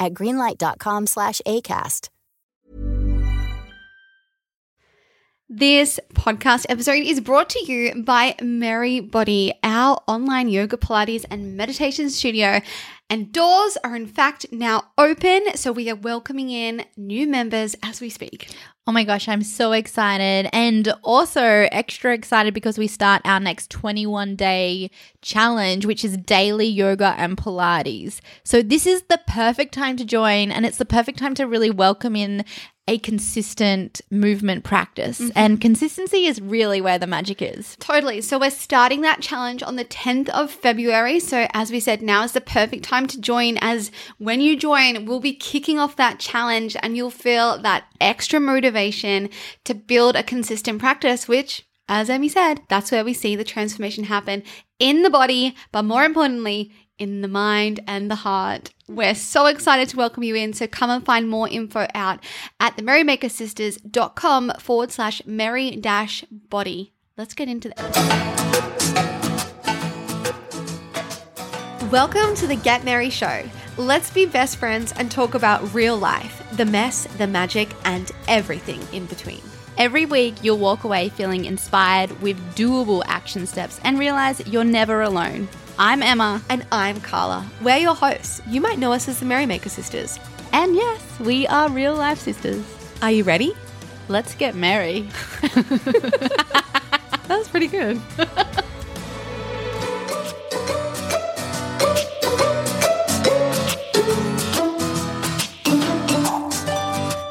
at greenlight.com slash ACAST. This podcast episode is brought to you by Merry Body, our online yoga, Pilates, and meditation studio. And doors are in fact now open, so we are welcoming in new members as we speak. Oh my gosh, I'm so excited. And also extra excited because we start our next 21 day challenge, which is daily yoga and Pilates. So, this is the perfect time to join, and it's the perfect time to really welcome in a consistent movement practice. Mm-hmm. And consistency is really where the magic is. Totally. So, we're starting that challenge on the 10th of February. So, as we said, now is the perfect time to join, as when you join, we'll be kicking off that challenge and you'll feel that extra motivation to build a consistent practice, which as Emmy said, that's where we see the transformation happen in the body, but more importantly, in the mind and the heart. We're so excited to welcome you in. So come and find more info out at the merrymakersisters.com forward slash merry dash body. Let's get into this. Welcome to the Get Merry Show. Let's be best friends and talk about real life, the mess, the magic, and everything in between. Every week, you'll walk away feeling inspired with doable action steps and realize you're never alone. I'm Emma. And I'm Carla. We're your hosts. You might know us as the Merrymaker Sisters. And yes, we are real life sisters. Are you ready? Let's get merry. that was pretty good.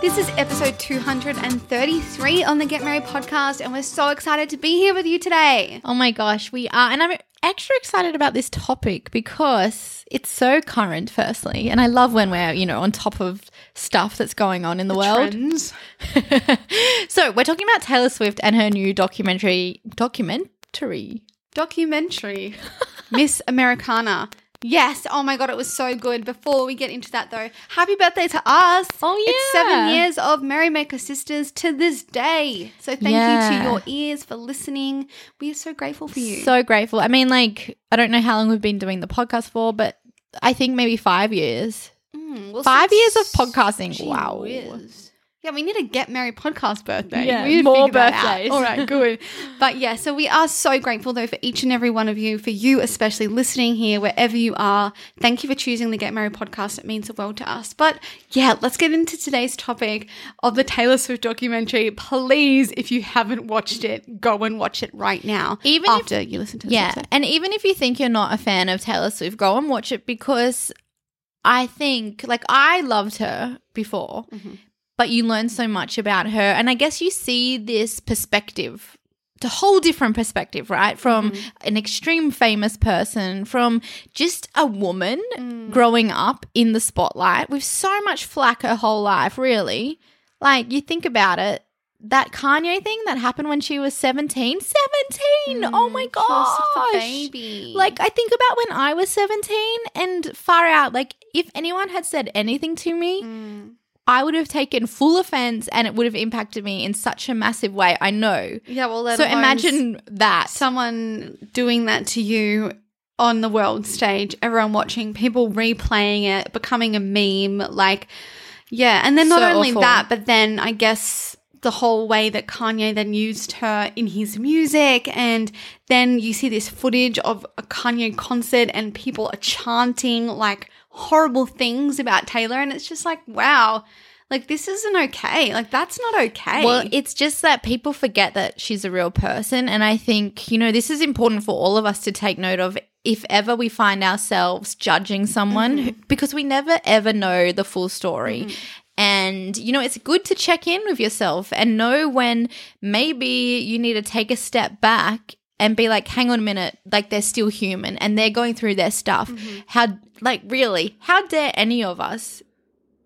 This is episode 233 on the Get Merry podcast, and we're so excited to be here with you today. Oh my gosh, we are. And I'm extra excited about this topic because it's so current, firstly. And I love when we're, you know, on top of stuff that's going on in the, the world. so we're talking about Taylor Swift and her new documentary. Documentary. Documentary. Miss Americana. Yes. Oh my God, it was so good. Before we get into that though, happy birthday to us. Oh, yeah. It's seven years of Merrymaker Sisters to this day. So thank yeah. you to your ears for listening. We are so grateful for you. So grateful. I mean, like, I don't know how long we've been doing the podcast for, but I think maybe five years. Mm, well, five years of podcasting. Wow. Whiz. Yeah, we need a Get Merry podcast birthday. Yeah, more birthdays. All right, good. but yeah, so we are so grateful though for each and every one of you, for you especially listening here, wherever you are. Thank you for choosing the Get Merry podcast. It means the world to us. But yeah, let's get into today's topic of the Taylor Swift documentary. Please, if you haven't watched it, go and watch it right now. Even after if, you listen to this Yeah, episode. and even if you think you're not a fan of Taylor Swift, go and watch it because I think, like, I loved her before, mm-hmm but you learn so much about her. And I guess you see this perspective a whole different perspective, right? From mm. an extreme famous person, from just a woman mm. growing up in the spotlight with so much flack her whole life, really. Like, you think about it, that Kanye thing that happened when she was 17. 17! Mm, oh my gosh! baby. Like, I think about when I was 17 and far out, like, if anyone had said anything to me, mm. I would have taken full offense and it would have impacted me in such a massive way. I know. Yeah, well, so imagine that. Someone doing that to you on the world stage, everyone watching, people replaying it, becoming a meme. Like, yeah. And then not so only awful. that, but then I guess the whole way that Kanye then used her in his music. And then you see this footage of a Kanye concert and people are chanting like horrible things about Taylor. And it's just like, wow, like this isn't okay. Like that's not okay. Well, it's just that people forget that she's a real person. And I think, you know, this is important for all of us to take note of if ever we find ourselves judging someone mm-hmm. because we never ever know the full story. Mm-hmm. And, you know, it's good to check in with yourself and know when maybe you need to take a step back and be like, hang on a minute, like they're still human and they're going through their stuff. Mm-hmm. How, like, really, how dare any of us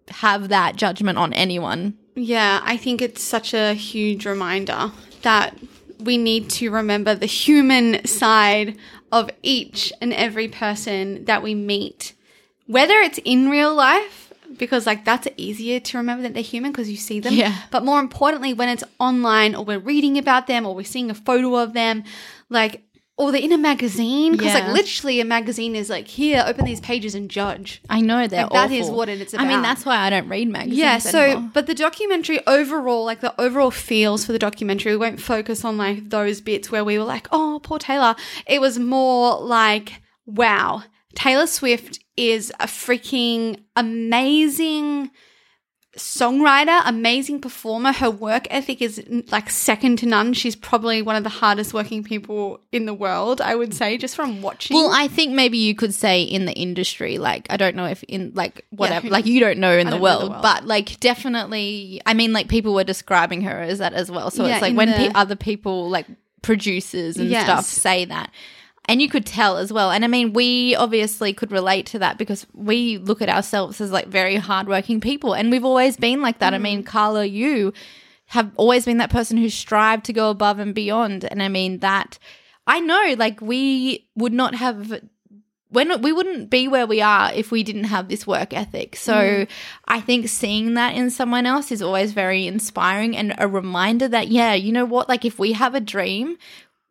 have that judgment on anyone. Yeah, I think it's such a huge reminder that we need to remember the human side of each and every person that we meet, whether it's in real life, because like that's easier to remember that they're human because you see them. Yeah. But more importantly, when it's online or we're reading about them or we're seeing a photo of them, like, or they're in a magazine, because Yeah. like literally a magazine is like, here, open these pages and judge. I know they're Like, that is awful. what it's I mean, about. that's why I don't read magazines. Yeah, so anymore. but the documentary overall, like the overall feels for the documentary, we won't focus on like those bits where we were like, oh, poor Taylor. It was more like, wow, Taylor Swift is a freaking amazing songwriter, amazing performer. Her work ethic is like second to none. She's probably one of the hardest working people in the world, I would say, just from watching. Well, I think maybe you could say in the industry, like I don't know if in like whatever, who like you don't know in the know the world, world. but like definitely, I mean, like people were describing her as that as well. So Yeah, it's like when the- pe- other people like producers and Yes. stuff say that. And you could tell as well. And I mean, we obviously could relate to that because we look at ourselves as like very hardworking people. And we've always been like that. I Mm. mean, Carla, you have always been that person who strived to go above and beyond. And I mean, that I know, like, we would not have when we wouldn't be where we are if we didn't have this work ethic. So I think seeing that in someone else is always very inspiring and a reminder that yeah, you know what, like if we have a dream,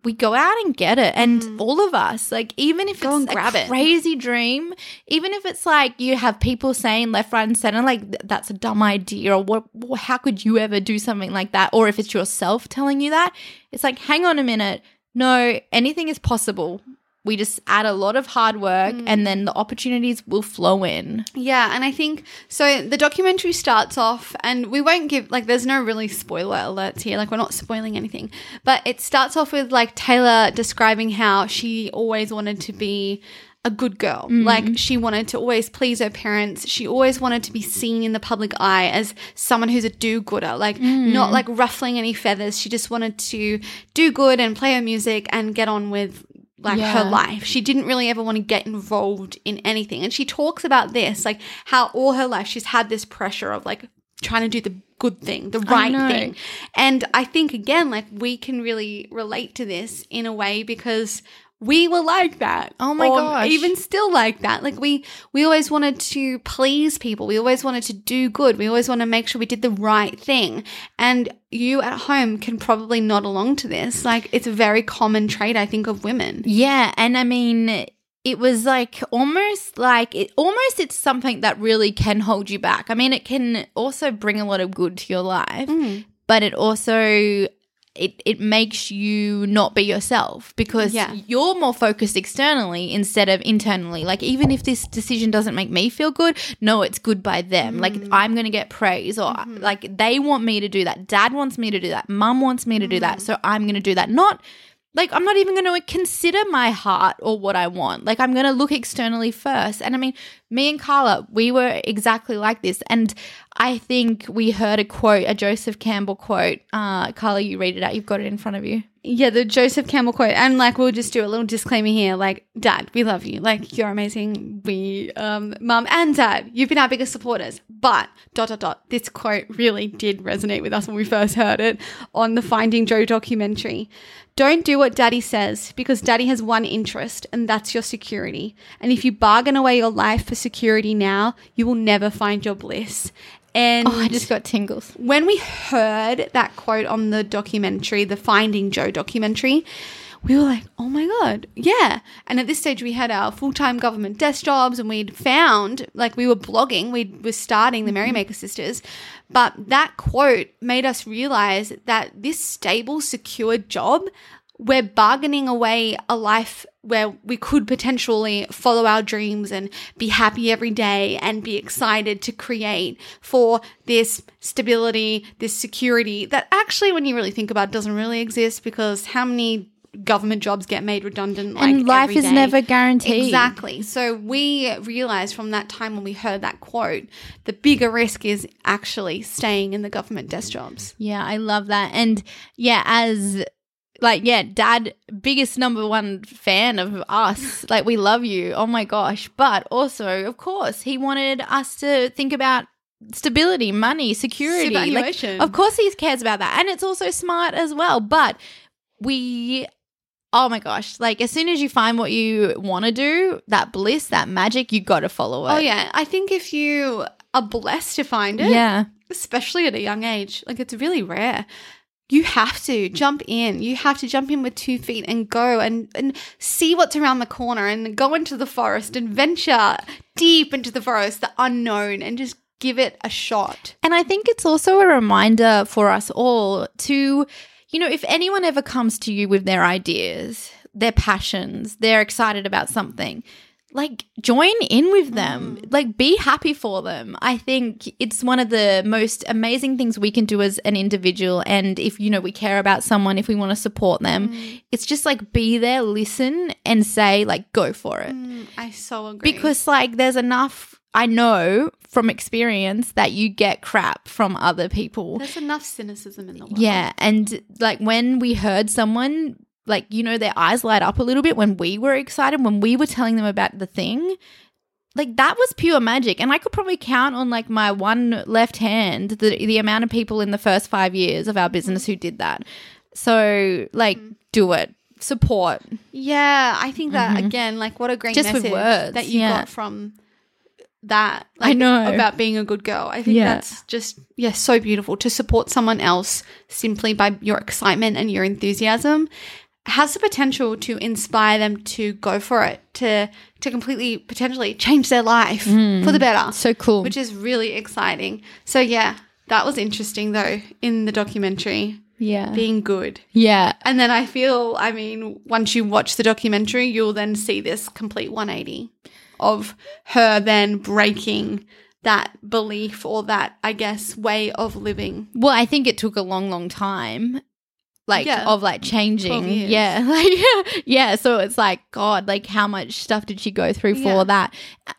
we go out and get it. And mm. all of us, like even if Go it's grab a it. crazy dream, even if it's like you have people saying left, right, and center, like that's a dumb idea, or what? How could you ever do something like that? Or if it's yourself telling you that, it's like, hang on a minute, no, anything is possible. We just add a lot of hard work, Mm. and then the opportunities will flow in. Yeah, and I think so. The documentary starts off, and we won't give like there's no really spoiler alerts here. Like we're not spoiling anything, but it starts off with like Taylor describing how she always wanted to be a good girl. Like she wanted to always please her parents. She always wanted to be seen in the public eye as someone who's a do-gooder, like not like ruffling any feathers. She just wanted to do good and play her music and get on with like her life. She didn't really ever want to get involved in anything. And she talks about this, like how all her life she's had this pressure of like trying to do the good thing, the right thing. And I think again, like we can really relate to this in a way because we were like that. Oh my gosh. Even still like that. Like we we always wanted to please people. We always wanted to do good. We always want to make sure we did the right thing. And you at home can probably nod along to this. Like it's a very common trait I think of women. Yeah, and I mean, it was like almost like it almost it's something that really can hold you back. I mean, it can also bring a lot of good to your life, Mm. but it also it it makes you not be yourself because Yeah. you're more focused externally instead of internally. Like even if this decision doesn't make me feel good, no, it's good by them. Like mm. I'm going to get praise or mm-hmm. like they want me to do that. Dad wants me to do that. Mum wants me to do that. Mm-hmm. So I'm going to do that. Not like I'm not even going to consider my heart or what I want. Like I'm going to look externally first. And I mean, me and Carla, we were exactly like this. And I think we heard a quote, a Joseph Campbell quote. Uh, Carla, you read it out. You've got it in front of you. Yeah, the Joseph Campbell quote. And like we'll just do a little disclaimer here. Like, Dad, we love you. Like you're amazing. We um mum and dad, you've been our biggest supporters. But dot dot dot, this quote really did resonate with us when we first heard it on the Finding Joe documentary. Don't do what daddy says because daddy has one interest, and that's your security. And if you bargain away your life for security now, you will never find your bliss. And Oh, I just got tingles. when we heard that quote on the documentary, the Finding Joe documentary, we were like, oh my God, yeah. And at this stage, we had our full time government desk jobs and we'd found, like, we were blogging, we were starting the mm-hmm. Merrymaker Sisters. But that quote made us realize that this stable, secure job, we're bargaining away a life where we could potentially follow our dreams and be happy every day and be excited to create for this stability, this security that actually, when you really think about it, doesn't really exist because how many government jobs get made redundant like and life is day? never guaranteed. Exactly. So we realized from that time when we heard that quote, the bigger risk is actually staying in the government desk jobs. Yeah, I love that. And yeah, as like yeah, dad biggest number one fan of us. like we love you. Oh my gosh. But also, of course, he wanted us to think about stability, money, security. Like, of course, he cares about that, and it's also smart as well. But we, oh my gosh, like as soon as you find what you want to do, that bliss, that magic, you got to follow it. Oh yeah, I think if you are blessed to find it, yeah, especially at a young age, like it's really rare. You have to jump in. You have to jump in with two feet and go and, and see what's around the corner and go into the forest and venture deep into the forest, the unknown, and just give it a shot. And I think it's also a reminder for us all to, you know, if anyone ever comes to you with their ideas, their passions, they're excited about something, like join in with them, like be happy for them. I think it's one of the most amazing things we can do as an individual. And if, you know, we care about someone, if we want to support them, it's just like be there, listen, and say, like, go for it. Mm, I so agree. Because, like, there's enough, I know from experience that you get crap from other people. there's enough cynicism in the world. Yeah. And, like, when we heard someone, like, you know, their eyes light up a little bit when we were excited, when we were telling them about the thing. Like that was pure magic, and I could probably count on like my one left hand the the amount of people in the first five years of our business who did that. So, like, Mm-hmm. do it, support. Yeah, I think that again, like what a great Mm-hmm. Just with message words, that you yeah. got from that. I know. about being a good girl. I think Yeah. that's just yeah, so beautiful to support someone else simply by your excitement and your enthusiasm has the potential to inspire them to go for it, to to completely potentially change their life for the better. Mm. So cool. which is really exciting. So yeah, that was interesting though in the documentary yeah, being good. yeah, And then I feel, I mean, once you watch the documentary, you'll then see this complete 180 of her then breaking that belief or that, I guess, way of living. Well, I think it took a long, long time. Like Yeah. of like changing, yeah, like yeah. So it's like God, like how much stuff did she go through for Yeah. that?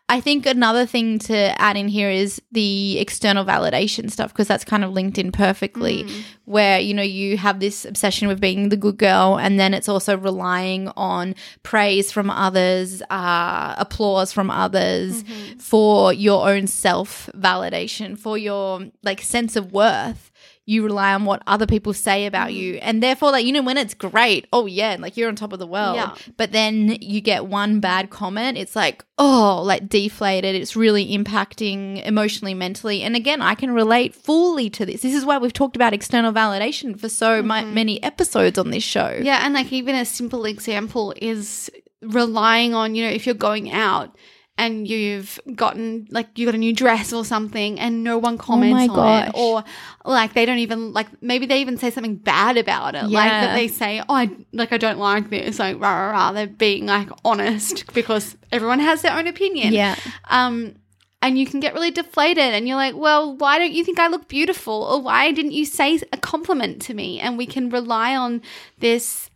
I think another thing to add in here is the external validation stuff because that's kind of linked in perfectly. Mm. Where you know you have this obsession with being the good girl, and then it's also relying on praise from others, uh, applause from others Mm-hmm. for your own self validation, for your like sense of worth you rely on what other people say about Mm. you. And therefore, like, you know, when it's great, oh, yeah, like you're on top of the world. Yeah. But then you get one bad comment, it's like, oh, like deflated. It's really impacting emotionally, mentally. And again, I can relate fully to this. This is why we've talked about external validation for so mi- many episodes on this show. Mm-hmm. Yeah. And like, even a simple example is relying on, you know, if you're going out. And you've gotten like you got a new dress or something, and no one comments Oh on it, or like they don't even like maybe they even say something bad about it, like that they say, "Oh, I like I don't like this," like rah rah rah. They're being like honest because everyone has their own opinion. Yeah. Um, and you can get really deflated, and you're like, "Well, why don't you think I look beautiful, or why didn't you say a compliment to me?" And we can rely on this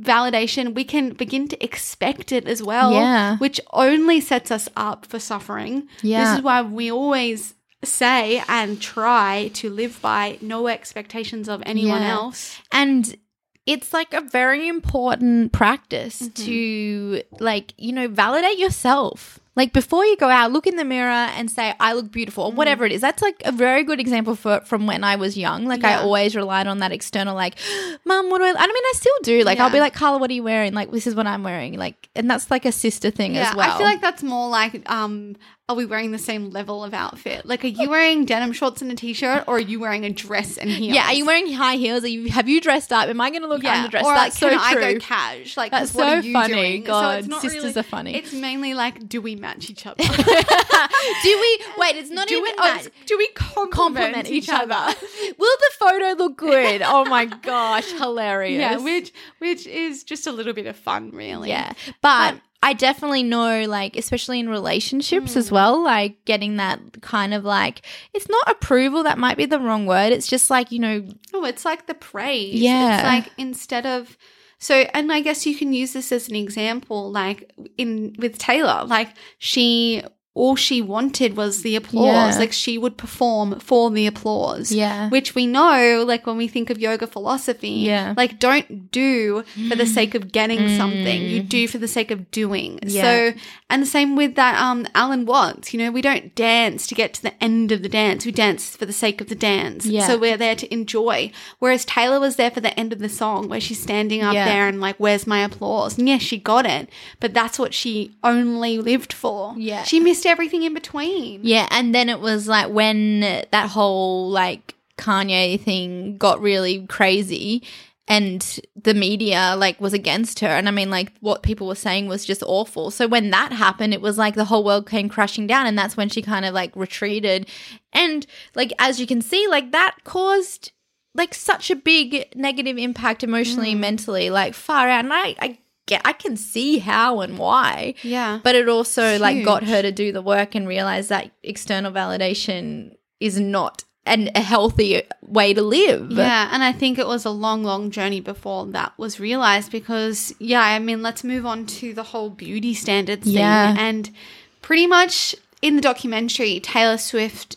validation. We can begin to expect it as well, Yeah. which only sets us up for suffering. Yeah. This is why we always say and try to live by no expectations of anyone Yeah. else. And it's like a very important practice Mm-hmm. to like, you know, validate yourself. Like before you go out, look in the mirror and say, I look beautiful, or whatever it is. That's like a very good example for from when I was young. Like I always relied on that external, like, Mom, what do I I mean I still do. Like I'll be like, Carla, what are you wearing? Like, this is what I'm wearing. Like and that's like a sister thing as well. I feel like that's more like um are we wearing the same level of outfit? Like are you wearing denim shorts and a t-shirt or are you wearing a dress and heels? yeah, are you wearing high heels? Are you have you dressed up? Am I gonna look yeah, underdressed? or That's like, so can true. I go cash? Like, That's what so funny. doing? God, not sisters really- are funny. It's mainly like, do we match each other? do we wait, it's not do even we? oh, do we compliment, compliment each other. Will the photo look good? Oh my gosh, hilarious. Yeah, which which is just a little bit of fun, really. yeah. But I definitely know, like, especially in relationships Hmm. as well, like getting that kind of like, it's not approval, that might be the wrong word. It's just like, you know, Oh, it's like the praise. Yeah. It's like instead of so and I guess you can use this as an example, like in with Taylor. Like she all she wanted was the applause. Yeah. Like she would perform for the applause. Yeah. Which we know, like when we think of yoga philosophy, Yeah. like don't do for the sake of getting something. You do for the sake of doing. Yeah. So and the same with that um Alan Watts, you know, we don't dance to get to the end of the dance. We dance for the sake of the dance. Yeah. So we're there to enjoy. Whereas Taylor was there for the end of the song where she's standing up Yeah. there and like, where's my applause? And yes, she got it, but that's what she only lived for. Yeah. She missed everything in between. Yeah, and then it was like when that whole like Kanye thing got really crazy and the media like was against her and I mean like what people were saying was just awful. So when that happened it was like the whole world came crashing down and that's when she kind of like retreated. And like as you can see like that caused like such a big negative impact emotionally, mm. mentally, like far out. And I, I get I can see how and why. Yeah. But it also like got her to do the work and realize that external validation is not an, a healthy way to live. Yeah, and I think it was a long, long journey before that was realized because, yeah, I mean, let's move on to the whole beauty standards Yeah. thing. And pretty much in the documentary, Taylor Swift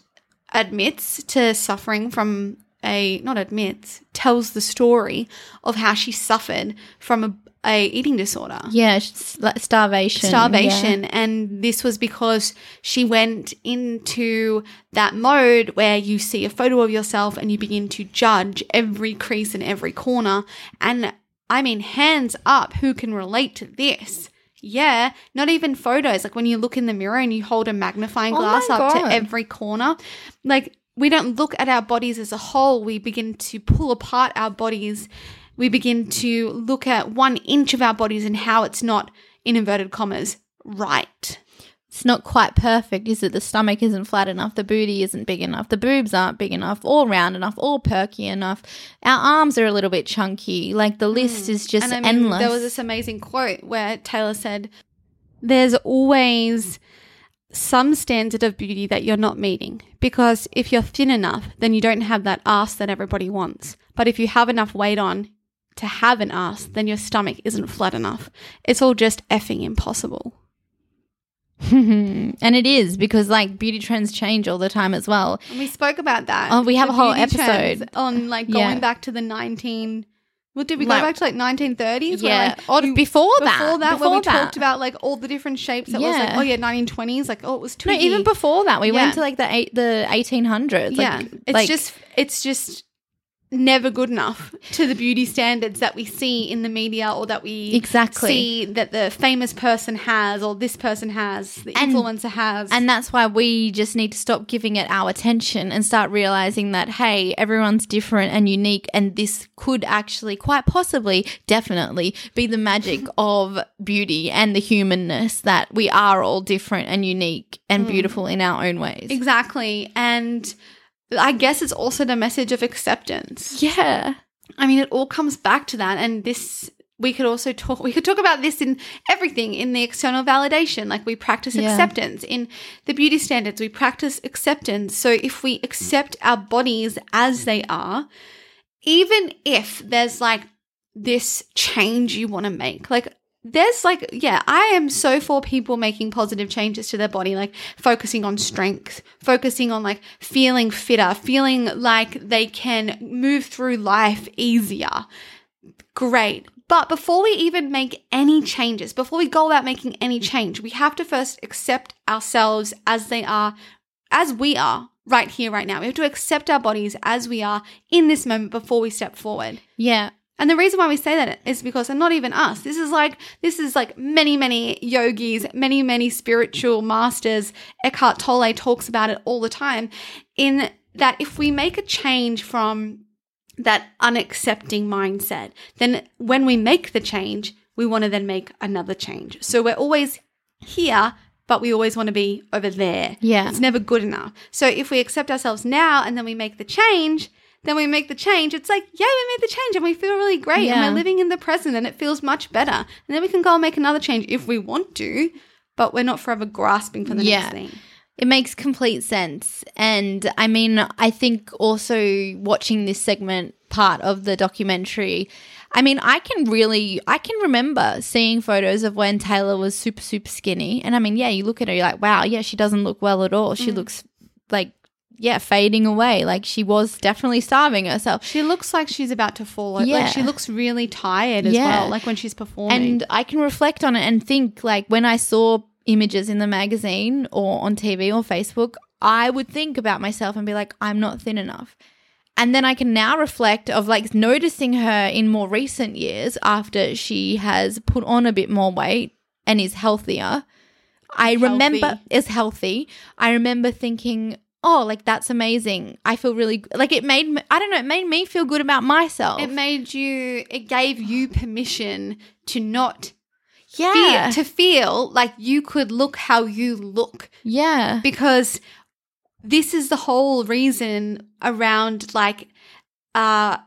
admits to suffering from a, not admits, tells the story of how she suffered from a, a eating disorder. Yeah, starvation. starvation. And this was because she went into that mode where you see a photo of yourself and you begin to judge every crease and every corner. And i mean hands up who can relate to this? Yeah not even photos. Like when you look in the mirror and you hold a magnifying Oh glass my up God. to every corner like we don't look at our bodies as a whole. We begin to pull apart our bodies we begin to look at one inch of our bodies and how it's not, in inverted commas, right. It's not quite perfect, is it? The stomach isn't flat enough, the booty isn't big enough, the boobs aren't big enough, all round enough, all perky enough. Our arms are a little bit chunky. Like the list hmm. is just and I mean, endless. there was this amazing quote where Taylor said, There's always some standard of beauty that you're not meeting because if you're thin enough, then you don't have that ass that everybody wants. But if you have enough weight on to have an ass, then your stomach isn't flat enough. It's all just effing impossible. and it is because like beauty trends change all the time as well. And we spoke about that. Oh, we have a whole episode. on like Yeah. going back to the 19 Well, did we go back to like 1930s? where, Yeah. like, Or you- before that. Before that, where Before we that. talked about like all the different shapes. That was like, Yeah. oh yeah, 1920s. Like, oh, it was No, twiggy. even before that, we Yeah. went to like the eight, the eighteen hundreds. yeah, Like, it's like- just it's just never good enough to the beauty standards that we see in the media or that we Exactly. see that the famous person has or this person has, the And- influencer has. And that's why we just need to stop giving it our attention and start realizing that, hey, everyone's different and unique. And this could actually, quite possibly, definitely be the magic of beauty and the humanness that we are all different and unique and hmm. beautiful in our own ways. exactly. And I guess it's also the message of acceptance. Yeah. I mean, it all comes back to that. And this, we could also talk, we could talk about this in everything in the external validation. Like we practice Yeah. acceptance in the beauty standards, we practice acceptance. So if we accept our bodies as they are, even if there's like this change you want to make, like, there's like, yeah, I am so for people making positive changes to their body, like focusing on strength, focusing on like feeling fitter, feeling like they can move through life easier. Great. But before we even make any changes, before we go about making any change, we have to first accept ourselves as they are, as we are right here, right now. We have to accept our bodies as we are in this moment before we step forward. Yeah. And the reason why we say that is because, and not even us, this is like, this is like many, many yogis, many, many spiritual masters. Eckhart Tolle talks about it all the time in that if we make a change from that unaccepting mindset, then when we make the change, we want to then make another change. So we're always here, but we always want to be over there. Yeah. It's never good enough. So if we accept ourselves now and then we make the change, then we make the change. It's like, yeah, we made the change and we feel really great and Yeah. we're living in the present and it feels much better. And then we can go and make another change if we want to, but we're not forever grasping for the Yeah. next thing. It makes complete sense. And I mean, I think also watching this segment part of the documentary, I mean, I can really, I can remember seeing photos of when Taylor was super, super skinny. And I mean, yeah, you look at her, you're like, wow, yeah, she doesn't look well at all. She mm. looks like, yeah, fading away. Like she was definitely starving herself. She looks like she's about to fall. over. Yeah. Like she looks really tired as Yeah. well. Like when she's performing. And I can reflect on it and think like when I saw images in the magazine or on TV or Facebook, I would think about myself and be like, I'm not thin enough. And then I can now reflect of like noticing her in more recent years after she has put on a bit more weight and is healthier. I remember Healthy. is healthy. I remember thinking, oh, like that's amazing. I feel really like it made me, I don't know, it made me feel good about myself. it made you. It gave you permission to not yeah. feel, to feel like you could look how you look yeah. because this is the whole reason around like uh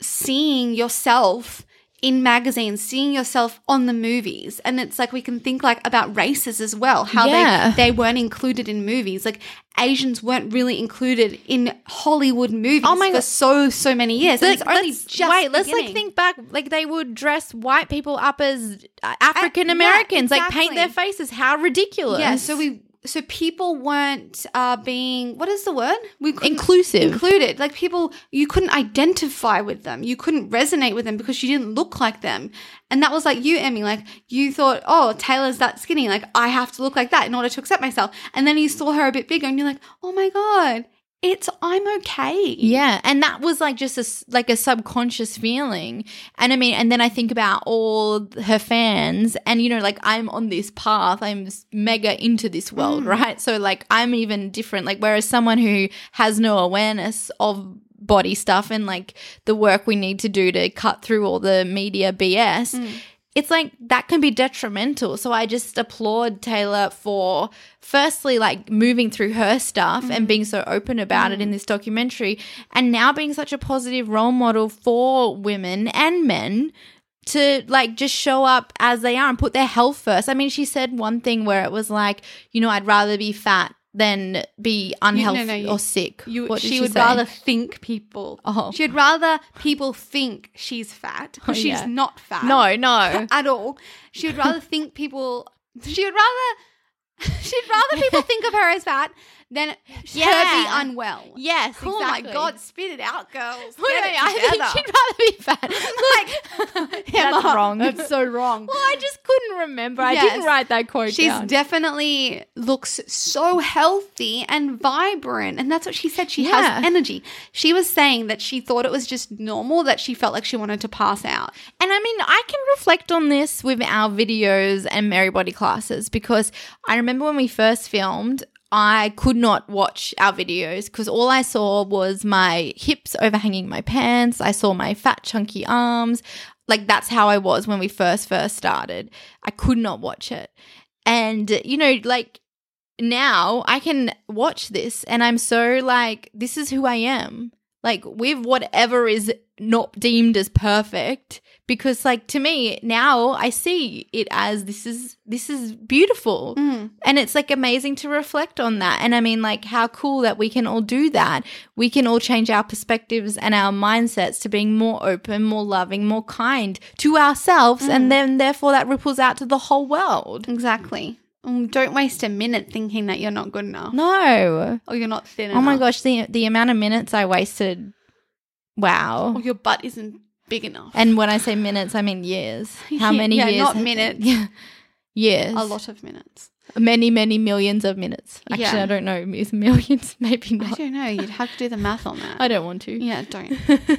seeing yourself in magazines seeing yourself on the movies and it's like we can think like about races as well how Yeah. they they weren't included in movies like asians weren't really included in hollywood movies Oh my for God. so so many years Like, it's only let's- just wait, let's like think back. Like they would dress white people up as uh, African Americans, like paint their faces. How ridiculous! yeah so we so people weren't uh being what is the word we inclusive. included. Like people, you couldn't identify with them. You couldn't resonate with them because you didn't look like them. And that was like you, Emmy. Like you thought, oh, Taylor's that skinny. Like I have to look like that in order to accept myself. And then you saw her a bit bigger and you're like, oh my God, it's, I'm okay. yeah, and that was like just a like a subconscious feeling. And I mean, and then I think about all her fans, and you know, like I'm on this path. I'm mega into this world, mm. right? So like I'm even different. Like whereas someone who has no awareness of body stuff and like the work we need to do to cut through all the media BS. Mm. It's like that can be detrimental. So I just applaud Taylor for firstly like moving through her stuff and mm-hmm. being so open about it in mm. this documentary and now being such a positive role model for women and men to like just show up as they are and put their health first. I mean, she said one thing where it was like, you know, I'd rather be fat than be unhealthy no, you- or sick. You, What did she, would say? rather think people. Oh. She'd rather people think she's fat Oh, she's yeah. not fat. No, no. at all. She would rather think people. She would rather. She'd rather people think of her as fat than her Yeah. be unwell. yes, Oh my god, spit it out, girls. Wait, wait, it I think she'd rather be fat. like That's wrong. That's so wrong. Well, I just couldn't remember. I didn't write that quote She's down. definitely looks so healthy and vibrant. And that's what she said. She Yeah. has energy. She was saying that she thought it was just normal, that she felt like she wanted to pass out. And I mean, I can reflect on this with our videos and Merry Body classes because I remember when we first filmed, I could not watch our videos because all I saw was my hips overhanging my pants. I saw my fat, chunky arms. Like, that's how I was when we first, first started. I could not watch it. And, you know, like, now I can watch this and I'm so like, this is who I am. Like, with whatever is not deemed as perfect, because like to me now I see it as this is this is beautiful. And it's like amazing to reflect on that. And I mean, like, how cool that we can all do that. We can all change our perspectives and our mindsets to being more open, more loving, more kind to ourselves. And then, therefore, that ripples out to the whole world. Exactly. Um, don't waste a minute thinking that you're not good enough No. or you're not thin Oh my gosh, the, the amount of minutes I wasted. Wow. or your butt isn't big enough. And when I say minutes, I mean years. How many yeah, years? not minutes. Yeah. Years. a lot of minutes. Many, many millions of minutes. Actually, Yeah. I don't know. Is millions? Maybe not. I don't know. You'd have to do the math on that. I don't want to. Yeah, don't.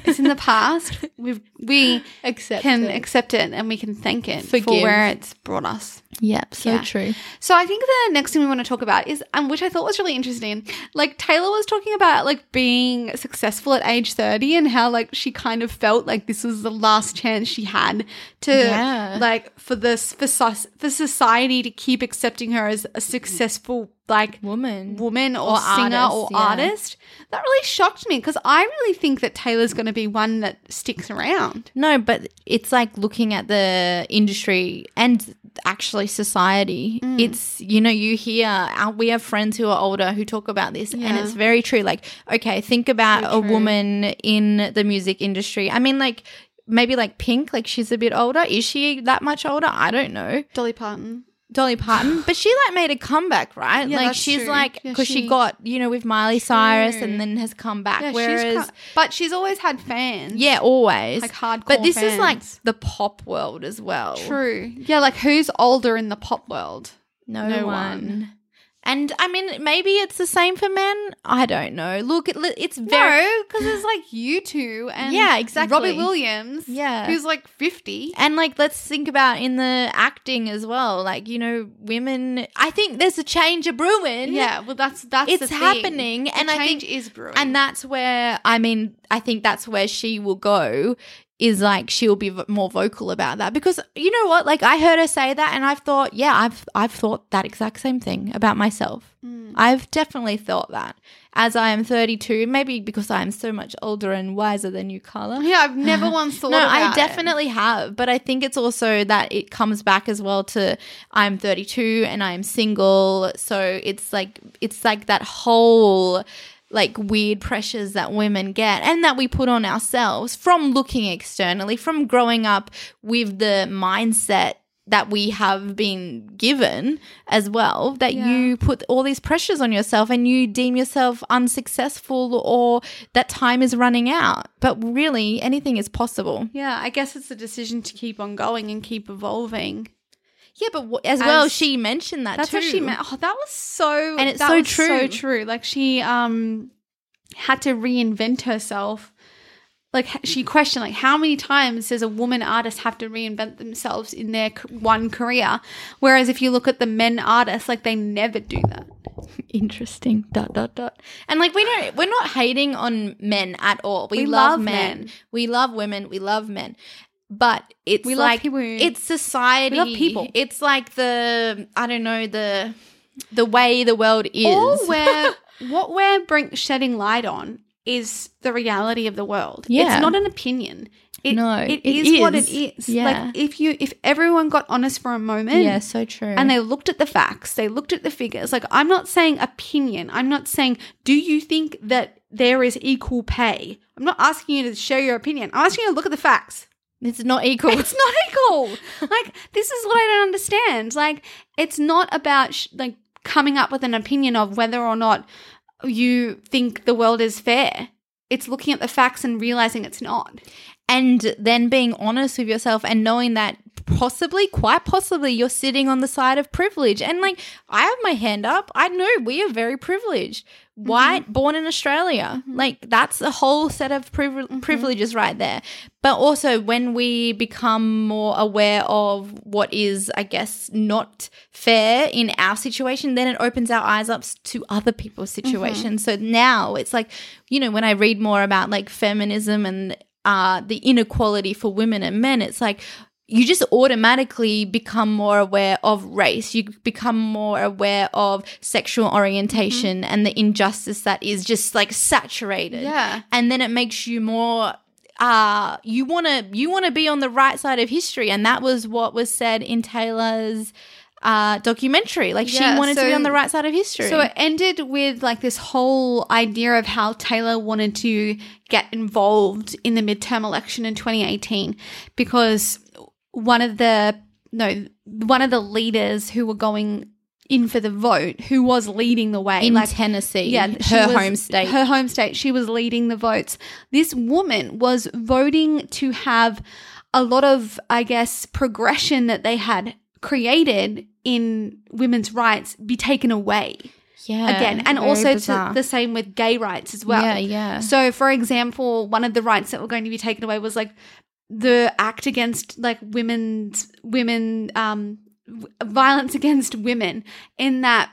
it's in the past. We we Accept can it. accept it and we can thank it for where it's brought us. Yep, so Yeah. true. So I think the next thing we want to talk about is, um, which I thought was really interesting. Like Taylor was talking about like being successful at age thirty and how like she kind of felt like this was the last chance she had to Yeah. like for this for for society to keep accepting her as a successful like Woman. woman or, Or singer artist, or yeah. artist. That really shocked me because I really think that Taylor's going to be one that sticks around. No, but it's like looking at the industry and actually society. Mm. It's, you know, you hear, our, we have friends who are older who talk about this, and it's very true. Like, okay, think about a woman in the music industry. I mean, like, maybe like Pink, like she's a bit older. Is she that much older? I don't know. Dolly Parton. Dolly Parton, but she like made a comeback, right? Yeah, like that's she's true. like Yeah, because she, she- got you know with Miley Cyrus True. and then has come back. Yeah, whereas she's, but she's always had fans. yeah, always Like hardcore But this is like the pop world as well. True. Yeah, like who's older in the pop world? No, No one. one. And I mean, maybe it's the same for men. I don't know. Look, it, it's very no, because it's like U2 and Yeah, exactly. Robbie Williams. Yeah. who's like fifty. And like, let's think about in the acting as well. Like, you know, women. I think there's a change of brewing. Yeah, well, that's that's It's the thing. happening, The and I think- is brewing, and that's where I mean, I think that's where she will go. Is like she'll be more vocal about that because you know what? Like I heard her say that, and I've thought, yeah, I've I've thought that exact same thing about myself. Mm. I've definitely thought that as I am 32, maybe because I am so much older and wiser than you, Carla. yeah, I've never once thought. No, I it. definitely have, but I think it's also that it comes back as well to I'm 32 and I'm single, so it's like it's like that whole like weird pressures that women get and that we put on ourselves from looking externally, from growing up with the mindset that we have been given as well that Yeah. you put all these pressures on yourself and you deem yourself unsuccessful or that time is running out but really anything is possible Yeah, I guess it's a decision to keep on going and keep evolving. Yeah but w- as, well she mentioned that That's too what she meant. Oh, that was so, And it's so was So true. true. Like she um had to reinvent herself. Like she questioned, like how many times does a woman artist have to reinvent themselves in their one career? Whereas if you look at the men artists, like they never do that. interesting dot dot dot and like we don't we're not hating on men at all we, We love, love men. men. we love women we love men but it's We like people it's society We love people. it's like the i don't know the the way the world is All we're what we're bring, shedding light on is the reality of the world. Yeah. It's not an opinion. It, No, it it is, what it is. is. Yeah. Like if you if everyone got honest for a moment, yeah so true and they looked at the facts, they looked at the figures. Like I'm not saying opinion. I'm not saying do you think that there is equal pay? I'm not asking you to share your opinion. I'm asking you to look at the facts. It's not equal It's not equal. like this is what I don't understand. Like it's not about sh- like coming up with an opinion of whether or not you think the world is fair. It's looking at the facts and realizing it's not. and then being honest with yourself and knowing that possibly quite possibly you're sitting on the side of privilege. And like i have my hand up. I know we are very privileged. Mm-hmm. White born in australia. Mm-hmm. Like that's a whole set of privi- mm-hmm. privileges right there. But also when we become more aware of what is i guess not fair in our situation then it opens our eyes up to other people's situations. So now it's like you know when i read more about like feminism and uh, the inequality for women and men, it's like you just automatically become more aware of race. You become more aware of sexual orientation and the injustice that is just like saturated. Yeah. And then it makes you more uh you want to you want to be on the right side of history and that was what was said in Taylor's uh documentary. Like Yeah, she wanted to be on the right side of history. So it ended with like this whole idea of how Taylor wanted to get involved in the midterm election in 2018 because one of the no one of the leaders who were going in for the vote who was leading the way in like Tennessee, yeah, her was- home state. Her home state. She was leading the votes. This woman was voting to have a lot of, I guess, progression that they had created in women's rights be taken away yeah. again. And also to the same with gay rights as well. Yeah, yeah. So, for example, one of the rights that were going to be taken away was like the act against like women's women um violence against women in that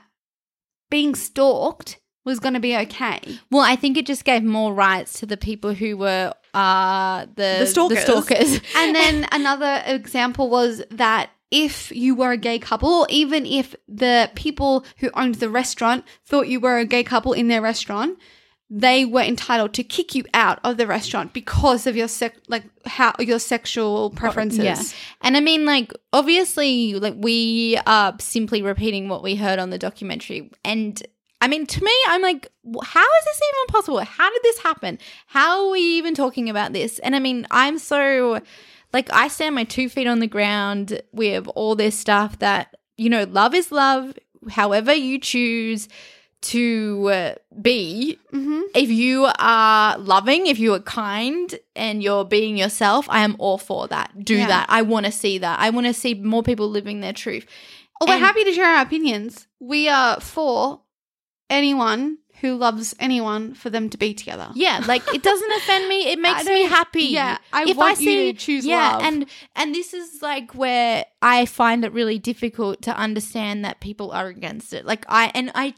being stalked was going to be okay. Well, I think it just gave more rights to the people who were uh the The stalkers. stalkers. and then another example was that if you were a gay couple, or even if the people who owned the restaurant thought you were a gay couple in their restaurant, they were entitled to kick you out of the restaurant because of your sec- like how your sexual preferences. Yeah. And I mean, like, obviously, like, we are simply repeating what we heard on the documentary. And I mean, to me, I'm like, how is this even possible? How did this happen? How are we even talking about this? And I mean, I'm so like, I stand my two feet on the ground with all this stuff that, you know, love is love, however you choose to uh, be. Mm-hmm. If you are loving, if you are kind and you're being yourself, I am all for that. Do Yeah. that. I want to see that. I want to see more people living their truth. Oh, we're happy to share our opinions. We are for anyone who loves anyone for them to be together. Yeah, like it doesn't offend me. It makes me happy. yeah, I want you to choose yeah, love. and and this is like where I find it really difficult to understand that people are against it. Like I and I,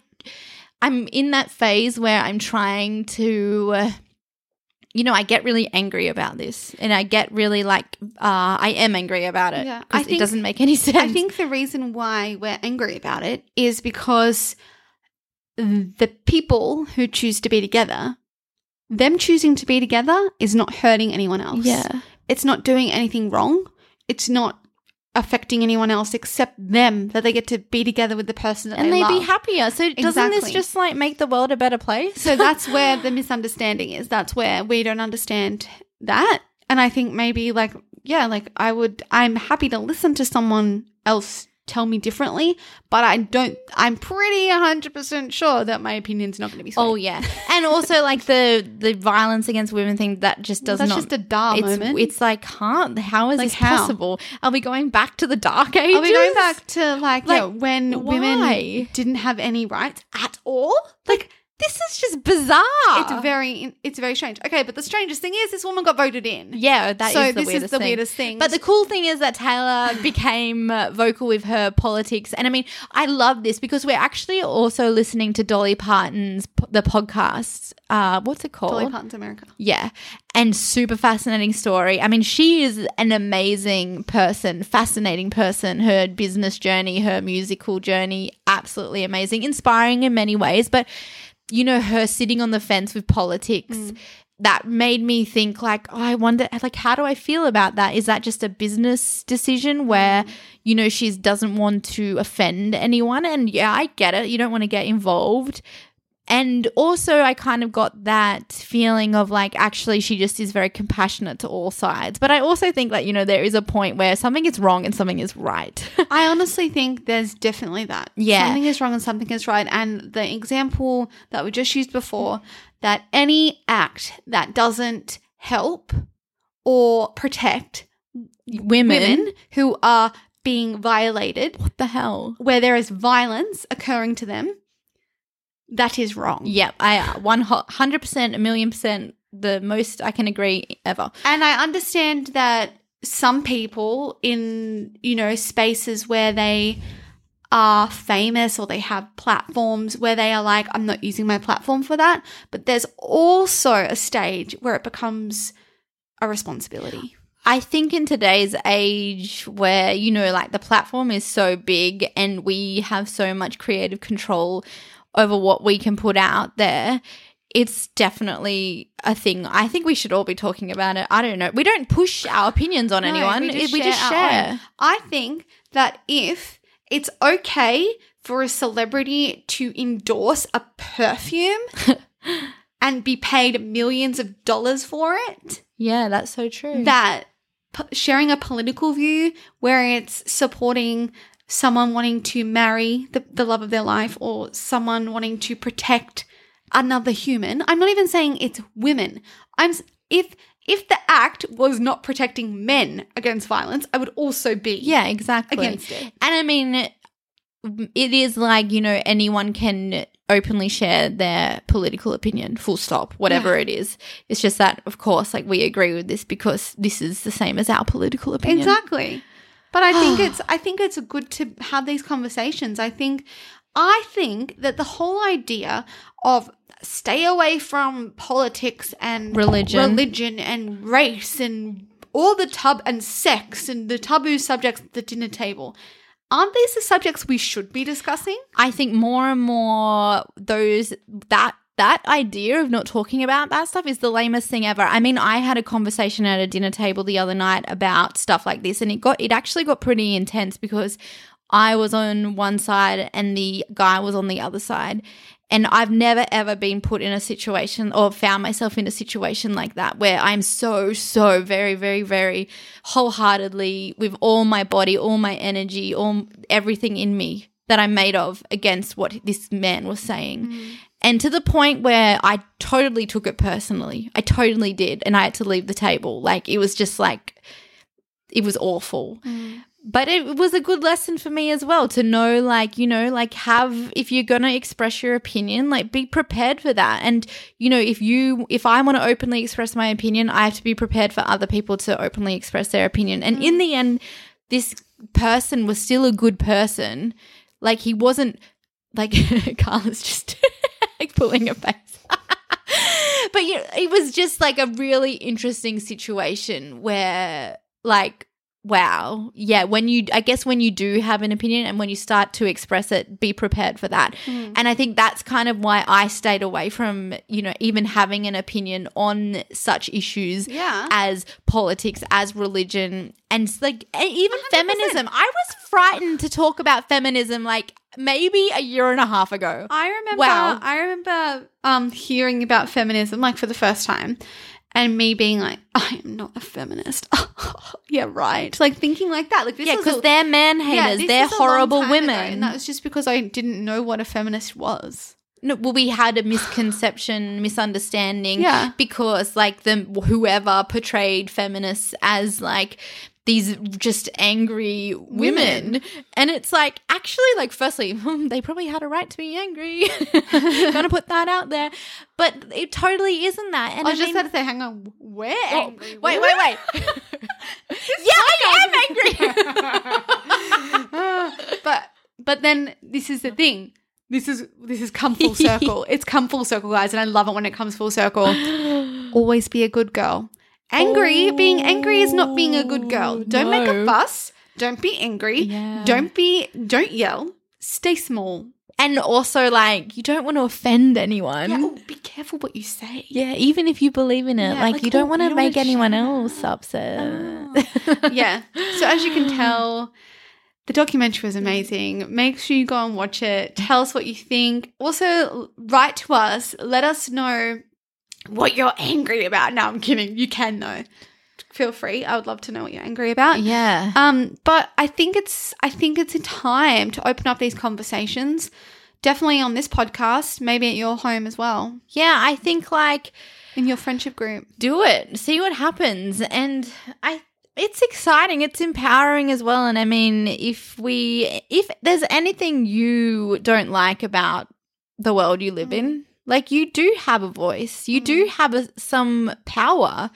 I'm in that phase where I'm trying to. Uh, you know, I get really angry about this, and I get really like, uh, I am angry about it. Yeah, I it think- doesn't make any sense. I think the reason why we're angry about it is because the people who choose to be together, them choosing to be together is not hurting anyone else. yeah, It's not doing anything wrong. It's not affecting anyone else except them that they get to be together with the person that and they they be happier. So doesn't this just like make the world a better place? So that's where the misunderstanding is. That's where we don't understand that. And I think maybe like yeah, like I would I'm happy to listen to someone else tell me differently, but I don't I'm pretty 100% sure that my opinion's not going to be swayed. Oh yeah, and also like the the violence against women thing that just does That's not. just a duh it's, moment. it's like, huh? How is Like, this how? possible? Are we going back to the dark ages? Are we going back to like, yeah, Like, when why? women didn't have any rights at all? Like this is just bizarre. It's very it's very strange. Okay, but the strangest thing is this woman got voted in. yeah. That is so the this weirdest is the thing. weirdest thing. But the cool thing is that Taylor became uh, vocal with her politics, and I mean, I love this because we're actually also listening to Dolly Parton's the podcast. Uh, what's it called? Dolly Parton's America. Yeah. And super fascinating story. I mean, she is an amazing person, fascinating person. Her business journey, her musical journey, absolutely amazing, inspiring in many ways. But, you know, her sitting on the fence with politics. Mm. That made me think, like, oh, I wonder, like, how do I feel about that? Is that just a business decision where, mm. you know, she doesn't want to offend anyone? And yeah, I get it. You don't want to get involved. And also, I kind of got that feeling of like, actually, she just is very compassionate to all sides. But I also think that, you know, there is a point where something is wrong and something is right. I honestly think there's definitely that. Yeah. Something is wrong and something is right. And the example that we just used before that any act that doesn't help or protect Women. women who are being violated, What the hell? where there is violence occurring to them, that is wrong. Yep. I, uh, 100%, a million percent, the most I can agree ever. And I understand that some people in, you know, spaces where they are famous or they have platforms where they are like, I'm not using my platform for that. But there's also a stage where it becomes a responsibility. I think in today's age where, you know, like the platform is so big and we have so much creative control over what we can put out there, it's definitely a thing. I think we should all be talking about it. I don't know. We don't push our opinions on No, anyone. we just just, we share our share. I think that if it's okay for a celebrity to endorse a perfume and be paid millions of dollars for it, Yeah, that's so true. that p- sharing a political view where it's supporting someone wanting to marry the, the love of their life or someone wanting to protect another human i'm not even saying it's women i'm if if the act was not protecting men against violence i would also be yeah, exactly. against it And I mean, it is like, you know, anyone can openly share their political opinion, full stop, whatever it is. It's just that, of course, like we agree with this because this is the same as our political opinion. Exactly. But I think it's I think it's good to have these conversations. I think I think that the whole idea of stay away from politics and Religion. religion and race and all the tub and sex and the taboo subjects at the dinner table. Aren't these the subjects we should be discussing? I think more and more those that that idea of not talking about that stuff is the lamest thing ever. I mean, I had a conversation at a dinner table the other night about stuff like this and it got it actually got pretty intense because I was on one side and the guy was on the other side. And I've never ever been put in a situation or found myself in a situation like that where I'm so, so very, very, very wholeheartedly with all my body, all my energy, all everything in me that I'm made of against what this man was saying. Mm. And to the point where I totally took it personally. I totally did. And I had to leave the table. Like it was just like, it was awful. Mm. But it was a good lesson for me as well to know, like, you know, like have, if you're going to express your opinion, like be prepared for that. And, you know, if you, if I want to openly express my opinion, I have to be prepared for other people to openly express their opinion. And in the end, this person was still a good person. Like he wasn't, like, Carla's just like pulling a face. but you it was just like a really interesting situation where like wow. Yeah when you i guess when you do have an opinion and when you start to express it be prepared for that. And i think that's kind of why i stayed away from you know even having an opinion on such issues Yeah. as politics as religion and like even feminism. I was frightened to talk about feminism like maybe a year and a half ago I remember Wow. I remember um hearing about feminism like for the first time and me being like, I am not a feminist. yeah, right. Like thinking like that. Like this yeah because they're man haters this they're is a long horrible time ago, women and that was just because I didn't know what a feminist was. No, well, we had a misconception, misunderstanding. Yeah. Because like the whoever portrayed feminists as like these just angry women. And it's like actually like firstly, hmm, they probably had a right to be angry. Gonna put that out there. But it totally isn't that. And I I, just mean, had to say, hang on, we're oh, angry. wait, wait, wait. yeah, I am angry. but but then this is the thing. This is this has come full circle. it's come full circle, guys, and I love it when it comes full circle. Always be a good girl. Angry, being oh. angry is not being a good girl. Don't make a fuss. Don't be angry. Yeah. Don't be don't yell. Stay small. and also like you don't want to offend anyone. Yeah, oh, be careful what you say. Yeah, even if you believe in it, Yeah, like, like, you don't oh, want to make anyone else upset. Oh. yeah. So as you can tell, the documentary was amazing. Make sure you go and watch it. Tell us what you think. Also, write to us. Let us know what you're angry about. No, I'm kidding. You can though. Feel free. I would love to know what you're angry about. yeah. Um, but I think it's I think it's a time to open up these conversations. Definitely on this podcast, maybe at your home as well, Yeah, I think like in your friendship group. do it, see what happens. And I it's exciting, it's empowering as well. And I mean, if we if there's anything you don't like about the world you live in, like you do have a voice. You do mm. have a, some power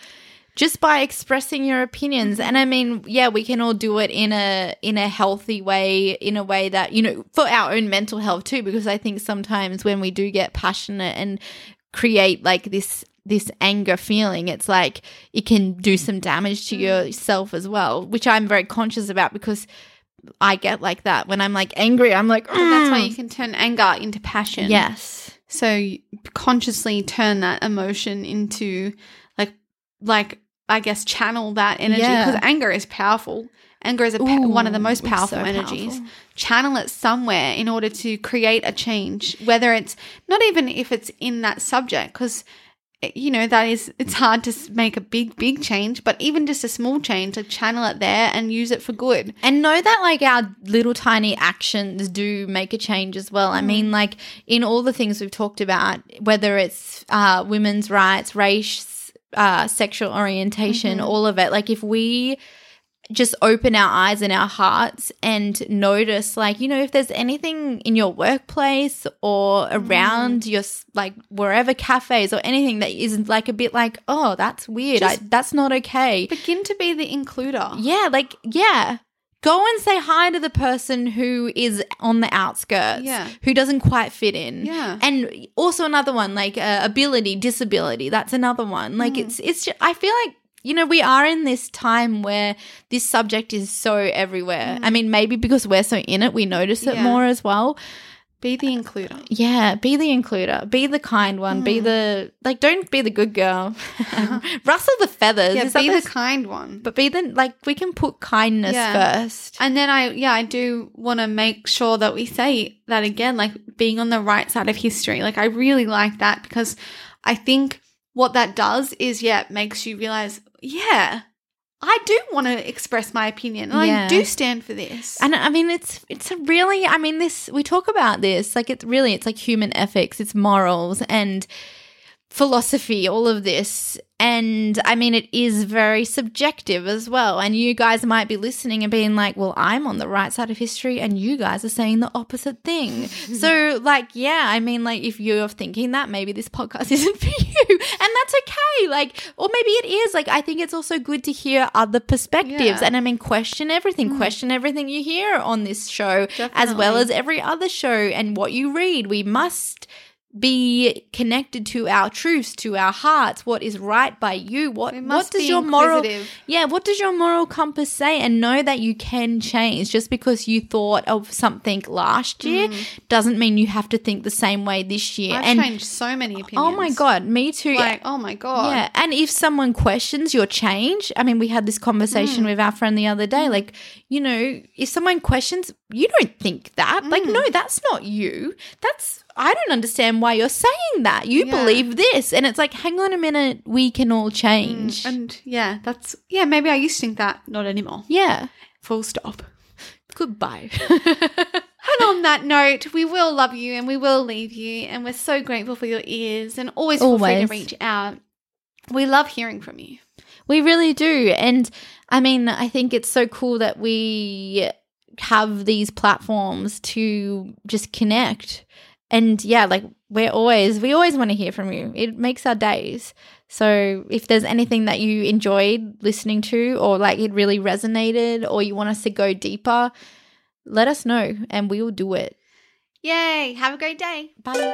just by expressing your opinions. Mm-hmm. And i mean yeah we can all do it in a in a healthy way in a way that you know for our own mental health too because i think sometimes when we do get passionate and create like this this anger feeling it's like it can do mm. some damage to mm. yourself as well which i'm very conscious about because i get like that. When i'm like angry i'm like But that's why "Mm." you can turn anger into passion. yes So consciously turn that emotion into like like I guess channel that energy Yeah. because anger is powerful. Anger is a pa- Ooh, one of the most powerful so energies. powerful. Channel it somewhere in order to create a change, whether it's not even if it's in that subject because you know that is it's hard to make a big big change, but even just a small change, like channel it there and use it for good. And know that like our little tiny actions do make a change as well. I mean, like in all the things we've talked about, whether it's uh, women's rights, race, uh, sexual orientation, all of it. Like if we just open our eyes and our hearts and notice like you know if there's anything in your workplace or around your like wherever cafes or anything that isn't like a bit like oh that's weird I, that's not okay Begin to be the includer. yeah, like yeah. Go and say hi to the person who is on the outskirts, Yeah. who doesn't quite fit in. Yeah. And also another one like uh, ability, disability. That's another one. Like Mm. it's it's just, I feel like you know we are in this time where this subject is so everywhere. I mean maybe because we're so in it we notice it Mm. Yeah. more as well. Be the includer. Yeah, be the includer. Be the kind one. Be Hmm. the like. Don't be the good girl. Rustle the feathers. Yeah, be the kind one. but be the like. We can put kindness Yeah. first. And then I, yeah, I do want to make sure that we say that again, like being on the right side of history. Like, I really like that because I think what that does is, yeah, it makes you realize, yeah, I do want to express my opinion and Yeah. I do stand for this. And I mean, it's it's a really. I mean, this we talk about this like it's really it's like human ethics, it's morals and philosophy, all of this. And I mean, it is very subjective as well. And you guys might be listening and being like, well, I'm on the right side of history, and you guys are saying the opposite thing. so, like, yeah, I mean, like, if you're thinking that, maybe this podcast isn't for you. And that's okay. Like, or maybe it is. Like, I think it's also good to hear other perspectives. Yeah. And I mean, question everything, mm. question everything you hear on this show, as well as every other show and what you read. We must be connected to our truths, to our hearts, what is right by you. What what does your moral. Yeah, what does your moral compass say? And know that you can change. Just because you thought of something last year doesn't mean you have to think the same way this year. Mm. I've and changed so many opinions. oh my god, me too. Like, oh my God. Yeah, and if someone questions your change, I mean, we had this conversation Mm. with our friend the other day. Like, you know, if someone questions, you don't think that. Like, Mm. no, that's not you. That's I don't understand why you're saying that. You Yeah. believe this, and it's like, hang on a minute, we can all change. Mm, And yeah, that's, yeah, maybe I used to think that. Not anymore. yeah. Full stop. Goodbye. And on that note, we will love you and we will leave you. And we're so grateful for your ears and always feel free to Always. reach out. We love hearing from you. We really do. And I mean, I think it's so cool that we have these platforms to just connect. And yeah, like we're always, we always want to hear from you. It makes our days. So if there's anything that you enjoyed listening to or like it really resonated or you want us to go deeper, let us know and we will do it. Yay. Have a great day. Bye.